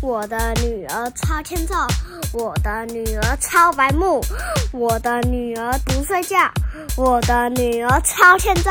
我的女儿超欠揍，我的女儿超白目，我的女儿不睡觉，我的女儿超欠揍。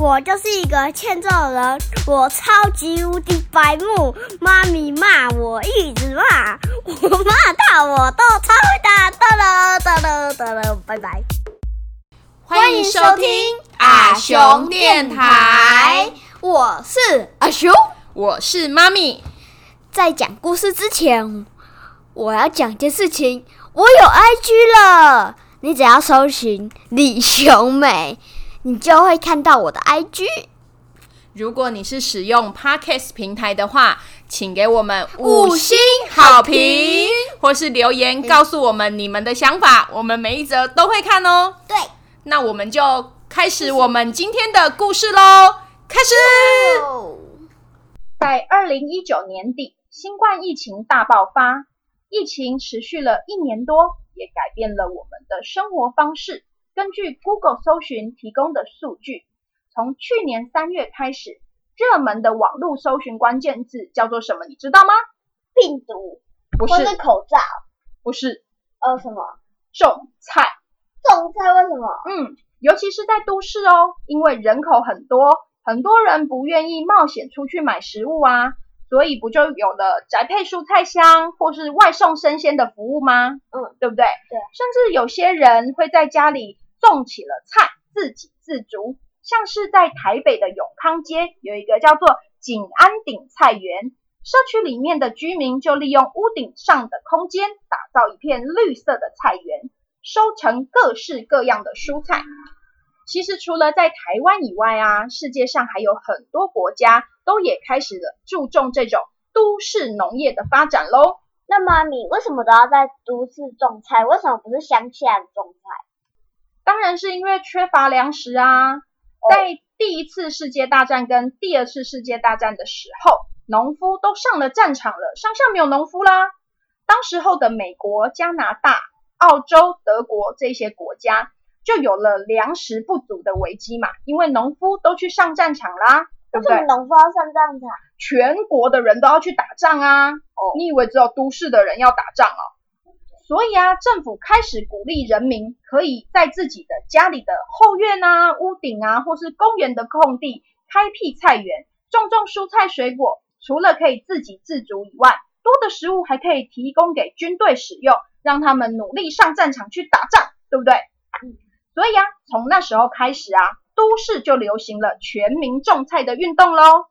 我就是一个欠揍人，我超级无敌白目。妈咪骂我一直骂，我骂到我都超会打。哒了哒了哒了，拜拜。欢迎收听阿熊电台，我是阿熊，我是妈咪。在讲故事之前，我要讲件事情。我有 IG 了，你只要搜寻李雄美，你就会看到我的 IG。如果你是使用 Podcast 平台的话，请给我们五星好评，或是留言告诉我们你们的想法，我们每一则都会看哦。对，那我们就开始我们今天的故事喽。开始，在二零一九年底。新冠疫情大爆发，疫情持续了一年多，也改变了我们的生活方式。根据 Google 搜寻提供的数据，从去年三月开始，热门的网络搜寻关键字叫做什么？你知道吗？病毒？不是。口罩？不是。呃，什么？种菜？种菜？为什么？嗯，尤其是在都市哦，因为人口很多，很多人不愿意冒险出去买食物啊。所以不就有了宅配蔬菜箱或是外送生鲜的服务吗？嗯，对不对？对。甚至有些人会在家里种起了菜，自给自足。像是在台北的永康街有一个叫做景安顶菜园，社区里面的居民就利用屋顶上的空间，打造一片绿色的菜园，收成各式各样的蔬菜。其实除了在台湾以外啊，世界上还有很多国家都也开始了注重这种都市农业的发展喽。那么你为什么都要在都市种菜？为什么不是乡下种菜？当然是因为缺乏粮食啊。在第一次世界大战跟第二次世界大战的时候，农夫都上了战场了，乡下没有农夫啦。当时候的美国、加拿大、澳洲、德国这些国家。就有了粮食不足的危机嘛，因为农夫都去上战场啦，对不对？农夫要上战场，全国的人都要去打仗啊！哦，你以为只有都市的人要打仗哦？所以啊，政府开始鼓励人民可以在自己的家里的后院啊、屋顶啊，或是公园的空地开辟菜园，种种蔬菜水果。除了可以自给自足以外，多的食物还可以提供给军队使用，让他们努力上战场去打仗，对不对？嗯。所以啊，从那时候开始啊，都市就流行了全民种菜的运动喽。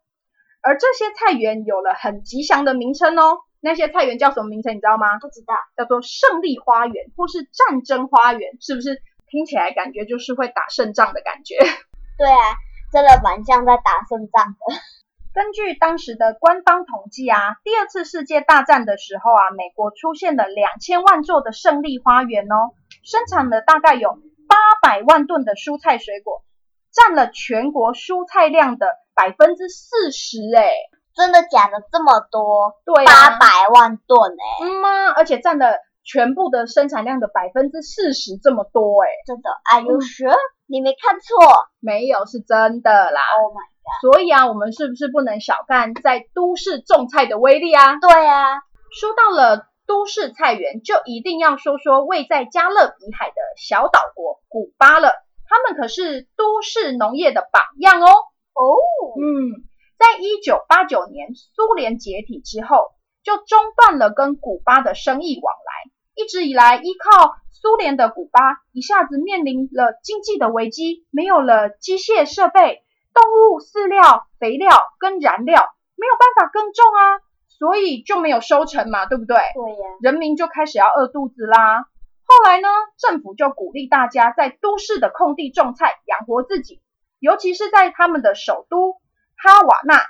而这些菜园有了很吉祥的名称哦。那些菜园叫什么名称？你知道吗？不知道，叫做胜利花园或是战争花园，是不是听起来感觉就是会打胜仗的感觉？对啊，真的蛮像在打胜仗的。根据当时的官方统计啊，第二次世界大战的时候啊，美国出现了两千万座的胜利花园哦，生产了大概有。八百万吨的蔬菜水果，占了全国蔬菜量的百分之四十，哎，真的假的？这么多？对，八百万吨，哎，嗯吗？而且占了全部的生产量的百分之四十，这么多，哎，真的？Are you sure？你没看错？没有，是真的啦。Oh my god！所以啊，我们是不是不能小看在都市种菜的威力啊？对啊，说到了。都市菜园就一定要说说位在加勒比海的小岛国古巴了，他们可是都市农业的榜样哦。哦，嗯，在一九八九年苏联解体之后，就中断了跟古巴的生意往来，一直以来依靠苏联的古巴，一下子面临了经济的危机，没有了机械设备、动物饲料、肥料跟燃料，没有办法耕种啊。所以就没有收成嘛，对不对？对呀。人民就开始要饿肚子啦。后来呢，政府就鼓励大家在都市的空地种菜，养活自己。尤其是在他们的首都哈瓦那，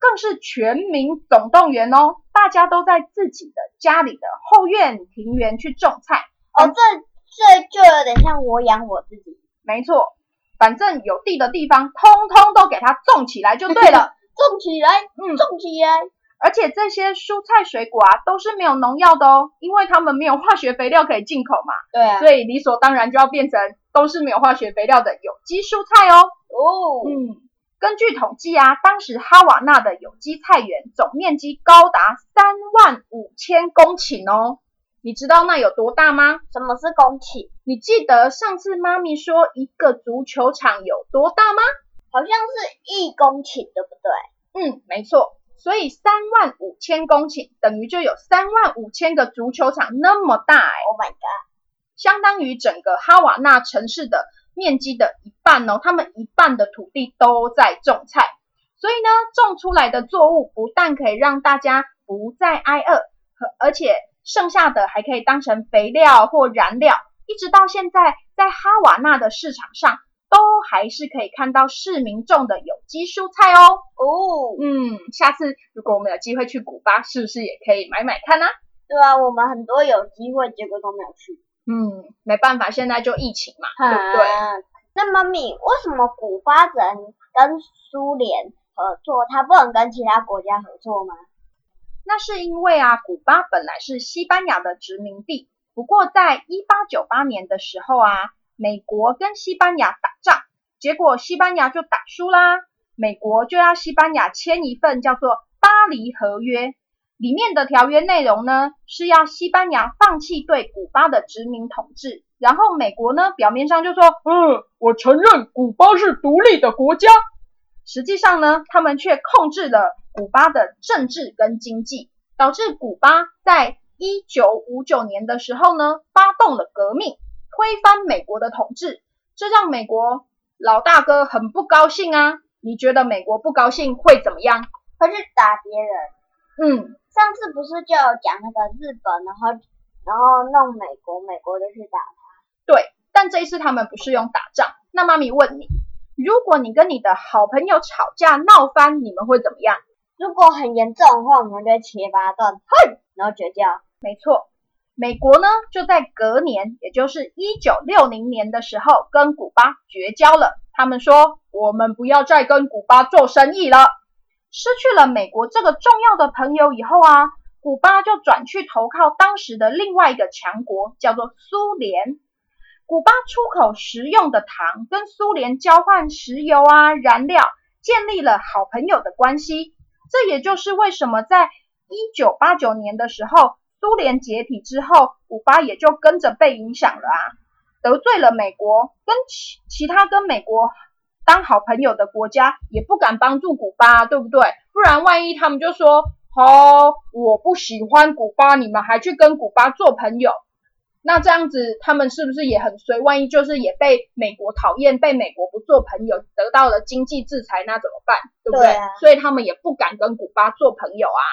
更是全民总动员哦，大家都在自己的家里的后院庭园去种菜。哦，这这就有点像我养我自己。没错，反正有地的地方，通通都给它种起来就对了。种起来，嗯，种起来。而且这些蔬菜水果啊，都是没有农药的哦，因为他们没有化学肥料可以进口嘛。对啊。所以理所当然就要变成都是没有化学肥料的有机蔬菜哦。哦。嗯。根据统计啊，当时哈瓦那的有机菜园总面积高达三万五千公顷哦。你知道那有多大吗？什么是公顷？你记得上次妈咪说一个足球场有多大吗？好像是一公顷，对不对？嗯，没错。所以三万五千公顷等于就有三万五千个足球场那么大哎！Oh my god！相当于整个哈瓦那城市的面积的一半哦。他们一半的土地都在种菜，所以呢，种出来的作物不但可以让大家不再挨饿，和而且剩下的还可以当成肥料或燃料。一直到现在，在哈瓦那的市场上。都还是可以看到市民种的有机蔬菜哦。哦，嗯，下次如果我们有机会去古巴，是不是也可以买买看呢？对啊，我们很多有机会，结果都没有去。嗯，没办法，现在就疫情嘛，对不对？那妈咪，为什么古巴人跟苏联合作，他不能跟其他国家合作吗？那是因为啊，古巴本来是西班牙的殖民地，不过在一八九八年的时候啊。美国跟西班牙打仗，结果西班牙就打输啦。美国就要西班牙签一份叫做《巴黎合约》，里面的条约内容呢是要西班牙放弃对古巴的殖民统治，然后美国呢表面上就说，嗯，我承认古巴是独立的国家，实际上呢他们却控制了古巴的政治跟经济，导致古巴在一九五九年的时候呢发动了革命。推翻美国的统治，这让美国老大哥很不高兴啊！你觉得美国不高兴会怎么样？会去打别人。嗯，上次不是就有讲那个日本，然后然后弄美国，美国就去打他。对，但这一次他们不是用打仗。那妈咪问你，如果你跟你的好朋友吵架闹翻，你们会怎么样？如果很严重的话，我们就切八段，哼，然后绝交。没错。美国呢，就在隔年，也就是一九六零年的时候，跟古巴绝交了。他们说，我们不要再跟古巴做生意了。失去了美国这个重要的朋友以后啊，古巴就转去投靠当时的另外一个强国，叫做苏联。古巴出口食用的糖，跟苏联交换石油啊燃料，建立了好朋友的关系。这也就是为什么在一九八九年的时候。苏联解体之后，古巴也就跟着被影响了啊，得罪了美国，跟其其他跟美国当好朋友的国家也不敢帮助古巴，对不对？不然万一他们就说，哦，我不喜欢古巴，你们还去跟古巴做朋友，那这样子他们是不是也很衰？万一就是也被美国讨厌，被美国不做朋友，得到了经济制裁，那怎么办？对不对？所以他们也不敢跟古巴做朋友啊。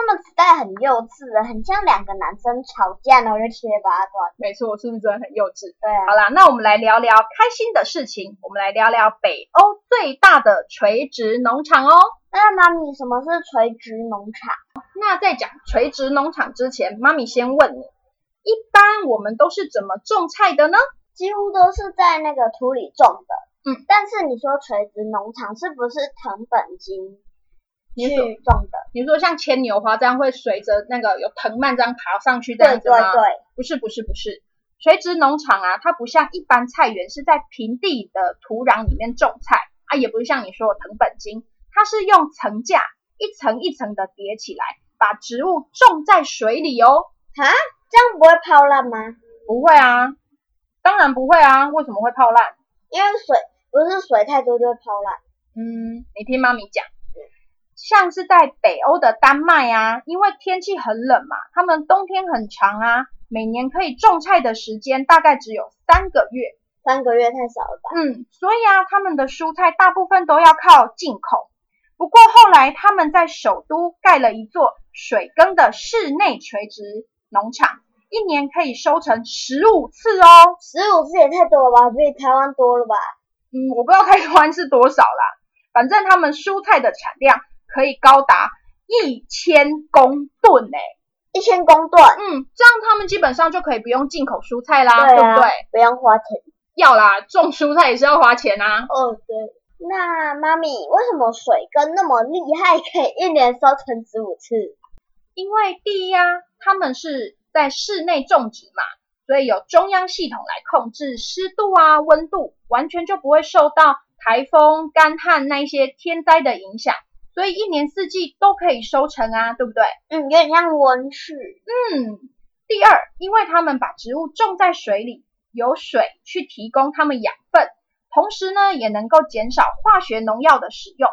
他们时代很幼稚，很像两个男生吵架，然后就切八段。没错，是不是真的很幼稚？对。好啦，那我们来聊聊开心的事情。我们来聊聊北欧最大的垂直农场哦。那妈咪，什么是垂直农场？那在讲垂直农场之前，妈咪先问你，一般我们都是怎么种菜的呢？几乎都是在那个土里种的。嗯。但是你说垂直农场是不是藤本金？你说种的，你说像牵牛花这样会随着那个有藤蔓这样爬上去这样子吗？对对对，不是不是不是，垂直农场啊，它不像一般菜园是在平地的土壤里面种菜啊，也不是像你说的藤本茎，它是用层架一层一层的叠起来，把植物种在水里哦。啊，这样不会泡烂吗？不会啊，当然不会啊，为什么会泡烂？因为水不是水太多就会泡烂。嗯，你听妈咪讲。像是在北欧的丹麦啊，因为天气很冷嘛，他们冬天很长啊，每年可以种菜的时间大概只有三个月，三个月太少了吧？嗯，所以啊，他们的蔬菜大部分都要靠进口。不过后来他们在首都盖了一座水耕的室内垂直农场，一年可以收成十五次哦，十五次也太多了吧？比台湾多了吧？嗯，我不知道台湾是多少啦，反正他们蔬菜的产量。可以高达一千公吨诶，一千公吨，嗯，这样他们基本上就可以不用进口蔬菜啦，对不对？不用花钱。要啦，种蔬菜也是要花钱啊。哦，对。那妈咪，为什么水耕那么厉害，可以一年收成十五次？因为第一啊，他们是在室内种植嘛，所以有中央系统来控制湿度啊、温度，完全就不会受到台风、干旱那一些天灾的影响，所以一年四季都可以收成啊，对不对？嗯，有点像温室。嗯。第二，因为他们把植物种在水里，有水去提供它们养分，同时呢，也能够减少化学农药的使用。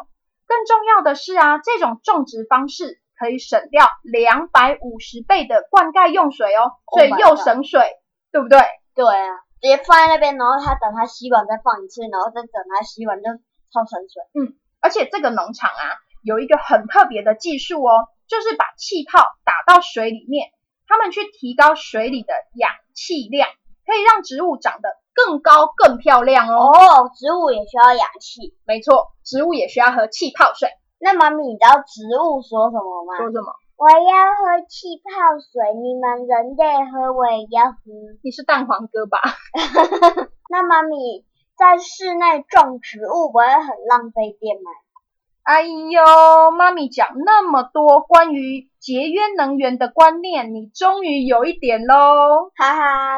更重要的是啊，这种种植方式可以省掉两百五十倍的灌溉用水哦，所以又省水，对不对？对啊，直接放在那边，然后它等它吸完再放一次，然后再等它吸完就超省水。嗯，而且这个农场啊，有一个很特别的技术哦，就是把气泡打到水里面，他们去提高水里的氧气量，可以让植物长得。更高更漂亮哦！哦，植物也需要氧气，没错，植物也需要喝气泡水。那妈咪，你知道植物说什么吗？说什么？我要喝气泡水，你们人类喝我也要喝。你是蛋黄哥吧？那妈咪在室内种植物不会很浪费电吗？哎呦，妈咪讲那么多关于节约能源的观念，你终于有一点喽，哈哈。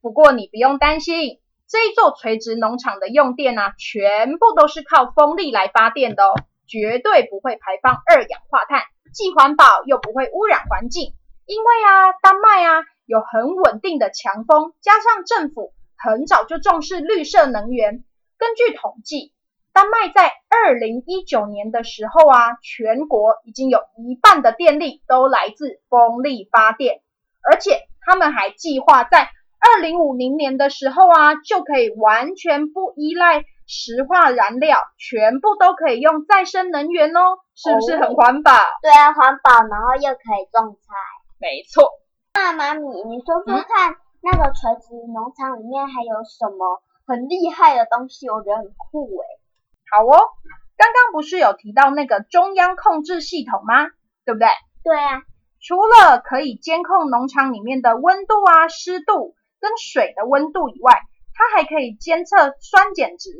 不过你不用担心，这一座垂直农场的用电啊，全部都是靠风力来发电的哦，绝对不会排放二氧化碳，既环保又不会污染环境。因为啊，丹麦啊有很稳定的强风，加上政府很早就重视绿色能源，根据统计。丹麦在二零一九年的时候啊，全国已经有一半的电力都来自风力发电，而且他们还计划在二零五零年的时候啊，就可以完全不依赖石化燃料，全部都可以用再生能源哦，是不是很环保？对啊，环保，然后又可以种菜。没错。那妈咪，你说说看，那个垂直农场里面还有什么很厉害的东西？我觉得很酷诶。好哦，刚刚不是有提到那个中央控制系统吗？对不对？对啊。除了可以监控农场里面的温度啊、湿度跟水的温度以外，它还可以监测酸碱值。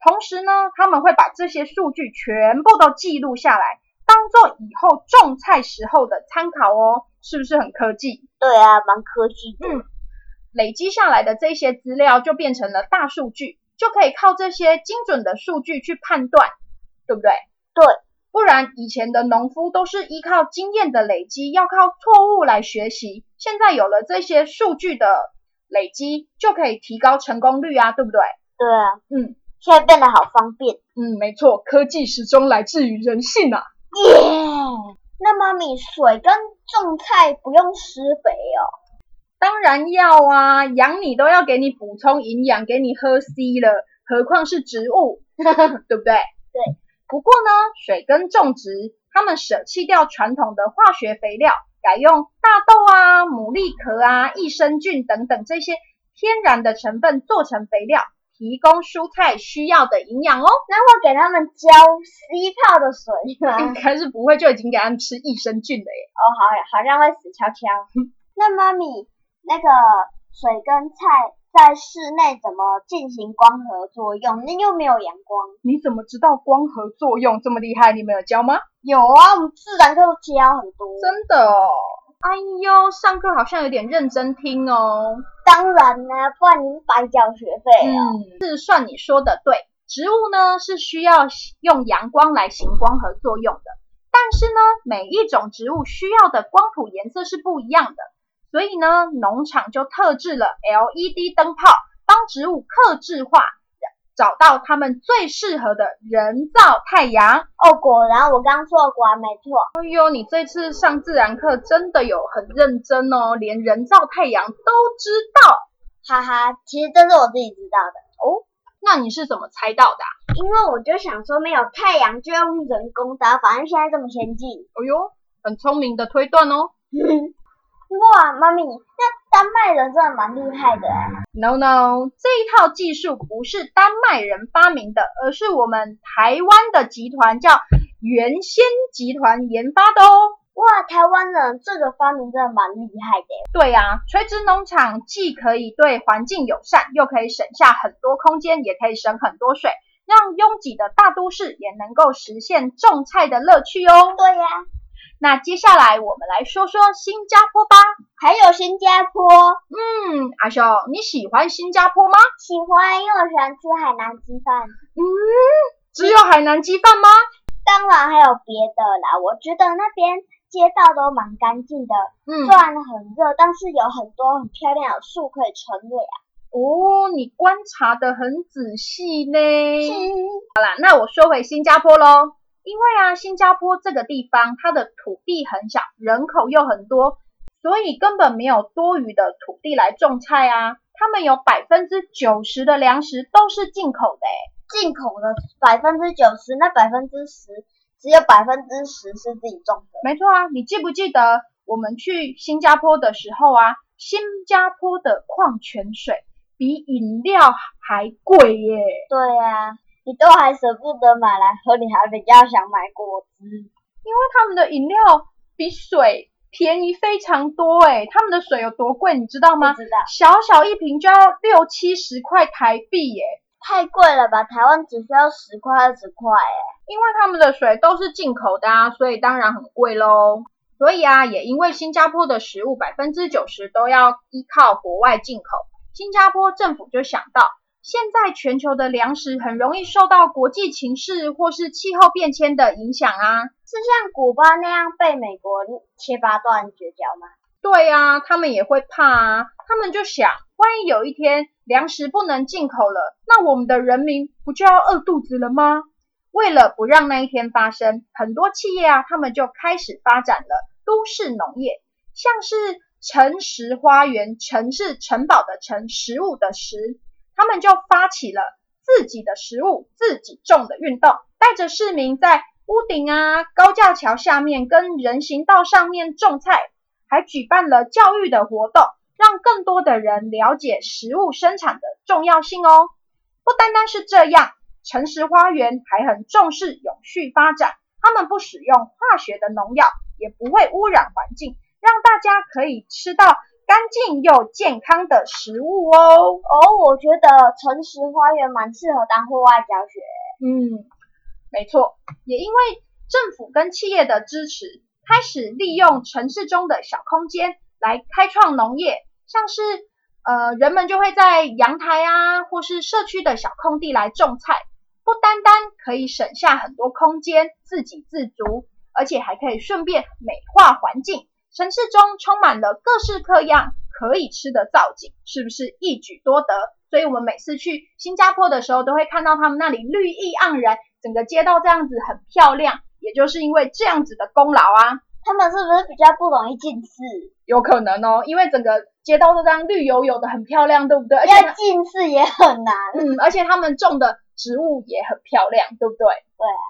同时呢，他们会把这些数据全部都记录下来，当做以后种菜时候的参考哦。是不是很科技？对啊，蛮科技。嗯，累积下来的这些资料就变成了大数据。就可以靠这些精准的数据去判断，对不对？对，不然以前的农夫都是依靠经验的累积，要靠错误来学习。现在有了这些数据的累积，就可以提高成功率啊，对不对？对啊，嗯，现在变得好方便。嗯，没错，科技始终来自于人性啊。耶！那妈咪，水跟种菜不用施肥哦？当然要啊，养你都要给你补充营养，给你喝 C 了，何况是植物，对不对？对。不过呢，水耕种植，他们舍弃掉传统的化学肥料，改用大豆啊、牡蛎壳啊、益生菌等等这些天然的成分做成肥料，提供蔬菜需要的营养哦。那会给他们浇 C 泡的水吗？应该是不会，就已经给他们吃益生菌了耶。哦，好，好像会死翘翘。那妈咪。那个水跟菜在室内怎么进行光合作用？那又没有阳光，你怎么知道光合作用这么厉害？你没有教吗？有啊，我们自然课都教很多。真的哦，哎呦，上课好像有点认真听哦。当然啦，不然你是白交学费啊。嗯，是算你说的对。植物呢是需要用阳光来行光合作用的，但是呢，每一种植物需要的光谱颜色是不一样的。所以呢，农场就特制了 LED 灯泡，帮植物克制化，找到他们最适合的人造太阳。哦，果然我刚说果然没错。哎呦，你这次上自然课真的有很认真哦，连人造太阳都知道。哈哈，其实这是我自己知道的。哦，那你是怎么猜到的？因为我就想说，没有太阳就用人工的，反正现在这么先进。哎呦，很聪明的推断哦。哇，妈咪，那丹麦人真的蛮厉害的哎。No No，这一套技术不是丹麦人发明的，而是我们台湾的集团叫原先集团研发的哦。哇，台湾人这个发明真的蛮厉害的。对呀，垂直农场既可以对环境友善，又可以省下很多空间，也可以省很多水，让拥挤的大都市也能够实现种菜的乐趣哦。对呀。那接下来我们来说说新加坡吧。还有新加坡，嗯，阿雄，你喜欢新加坡吗？喜欢，因为我喜欢吃海南鸡饭。嗯，只有海南鸡饭吗？当然还有别的啦。我觉得那边街道都蛮干净的，嗯虽，然很热，但是有很多很漂亮的树可以乘凉。哦，你观察的很仔细呢。好啦，那我说回新加坡喽，因为啊，新加坡这个地方它的土地很小，人口又很多，所以根本没有多余的土地来种菜啊。他们有百分之九十的粮食都是进口的诶。进口的百分之九十，那百分之十只有百分之十是自己种的。没错啊，你记不记得我们去新加坡的时候啊，新加坡的矿泉水比饮料还贵耶。对呀、你都还舍不得买来喝，你还比较想买果汁。因为他们的饮料比水便宜非常多诶，他们的水有多贵，你知道吗？知道，小小一瓶就要六七十块台币耶，太贵了吧？台湾只需要十块二十块哎。因为他们的水都是进口的啊，所以当然很贵喽。所以啊，也因为新加坡的食物百分之九十都要依靠国外进口，新加坡政府就想到，现在全球的粮食很容易受到国际情势或是气候变迁的影响啊。是像古巴那样被美国切八段绝交吗？对啊，他们也会怕啊，他们就想，万一有一天粮食不能进口了，那我们的人民不就要饿肚子了吗？为了不让那一天发生，很多企业啊，他们就开始发展了都市农业，像是城市花园，城是城堡的城，食物的食，他们就发起了自己的食物自己种的运动，带着市民在屋顶啊、高架桥下面跟人行道上面种菜，还举办了教育的活动，让更多的人了解食物生产的重要性哦。不单单是这样，城市花园还很重视永续发展，他们不使用化学的农药，也不会污染环境，让大家可以吃到干净又健康的食物哦。哦，我觉得诚实花园蛮适合当户外教学。嗯，没错，也因为政府跟企业的支持，开始利用城市中的小空间来开创农业，像是呃，人们就会在阳台啊，或是社区的小空地来种菜，不单单可以省下很多空间，自给自足，而且还可以顺便美化环境。城市中充满了各式各样可以吃的造景，是不是一举多得？所以我们每次去新加坡的时候，都会看到他们那里绿意盎然，整个街道这样子很漂亮，也就是因为这样子的功劳啊，他们是不是比较不容易近视？有可能哦，因为整个街道都这样绿油油的，很漂亮，对不对？而且要近视也很难。嗯，而且他们种的植物也很漂亮，对不对？对啊。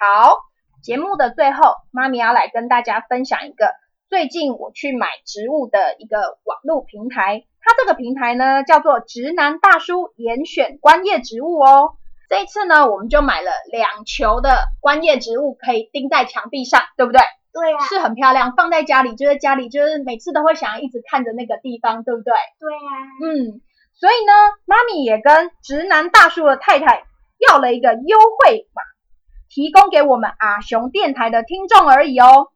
好，节目的最后，妈咪要来跟大家分享一个最近我去买植物的一个网络平台。它这个平台呢叫做直男大叔严选观叶植物哦。这一次呢，我们就买了两球的观叶植物，可以钉在墙壁上，对不对？对呀、是很漂亮，放在家里就是家里就是每次都会想要一直看着那个地方，对不对？对呀、嗯，所以呢，妈咪也跟直男大叔的太太要了一个优惠码，提供给我们阿雄电台的听众而已哦。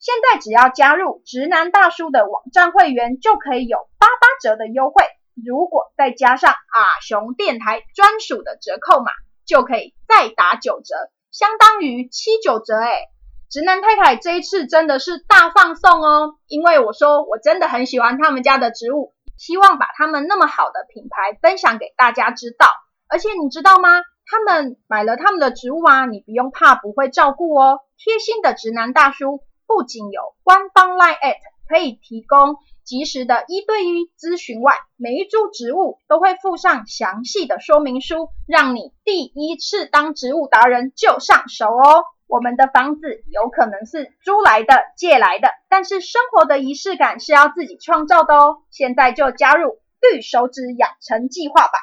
现在只要加入直男大叔的网站会员，就可以有八八折的优惠。如果再加上阿雄电台专属的折扣码，就可以再打九折，相当于七九折诶。直男太太这一次真的是大放送哦，因为我说我真的很喜欢他们家的植物，希望把他们那么好的品牌分享给大家知道。而且你知道吗？他们买了他们的植物啊，你不用怕不会照顾哦。贴心的直男大叔不仅有官方 Line at 可以提供及时的一对一咨询外，每一株植物都会附上详细的说明书，让你第一次当植物达人就上手哦。我们的房子有可能是租来的、借来的，但是生活的仪式感是要自己创造的哦。现在就加入绿手指养成计划吧！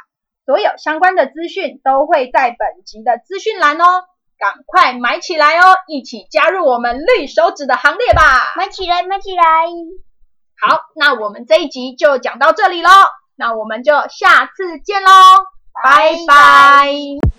所有相关的资讯都会在本集的资讯栏哦，赶快买起来哦，一起加入我们绿手指的行列吧！买起来，买起来。好，那我们这一集就讲到这里喽，那我们就下次见喽，拜拜拜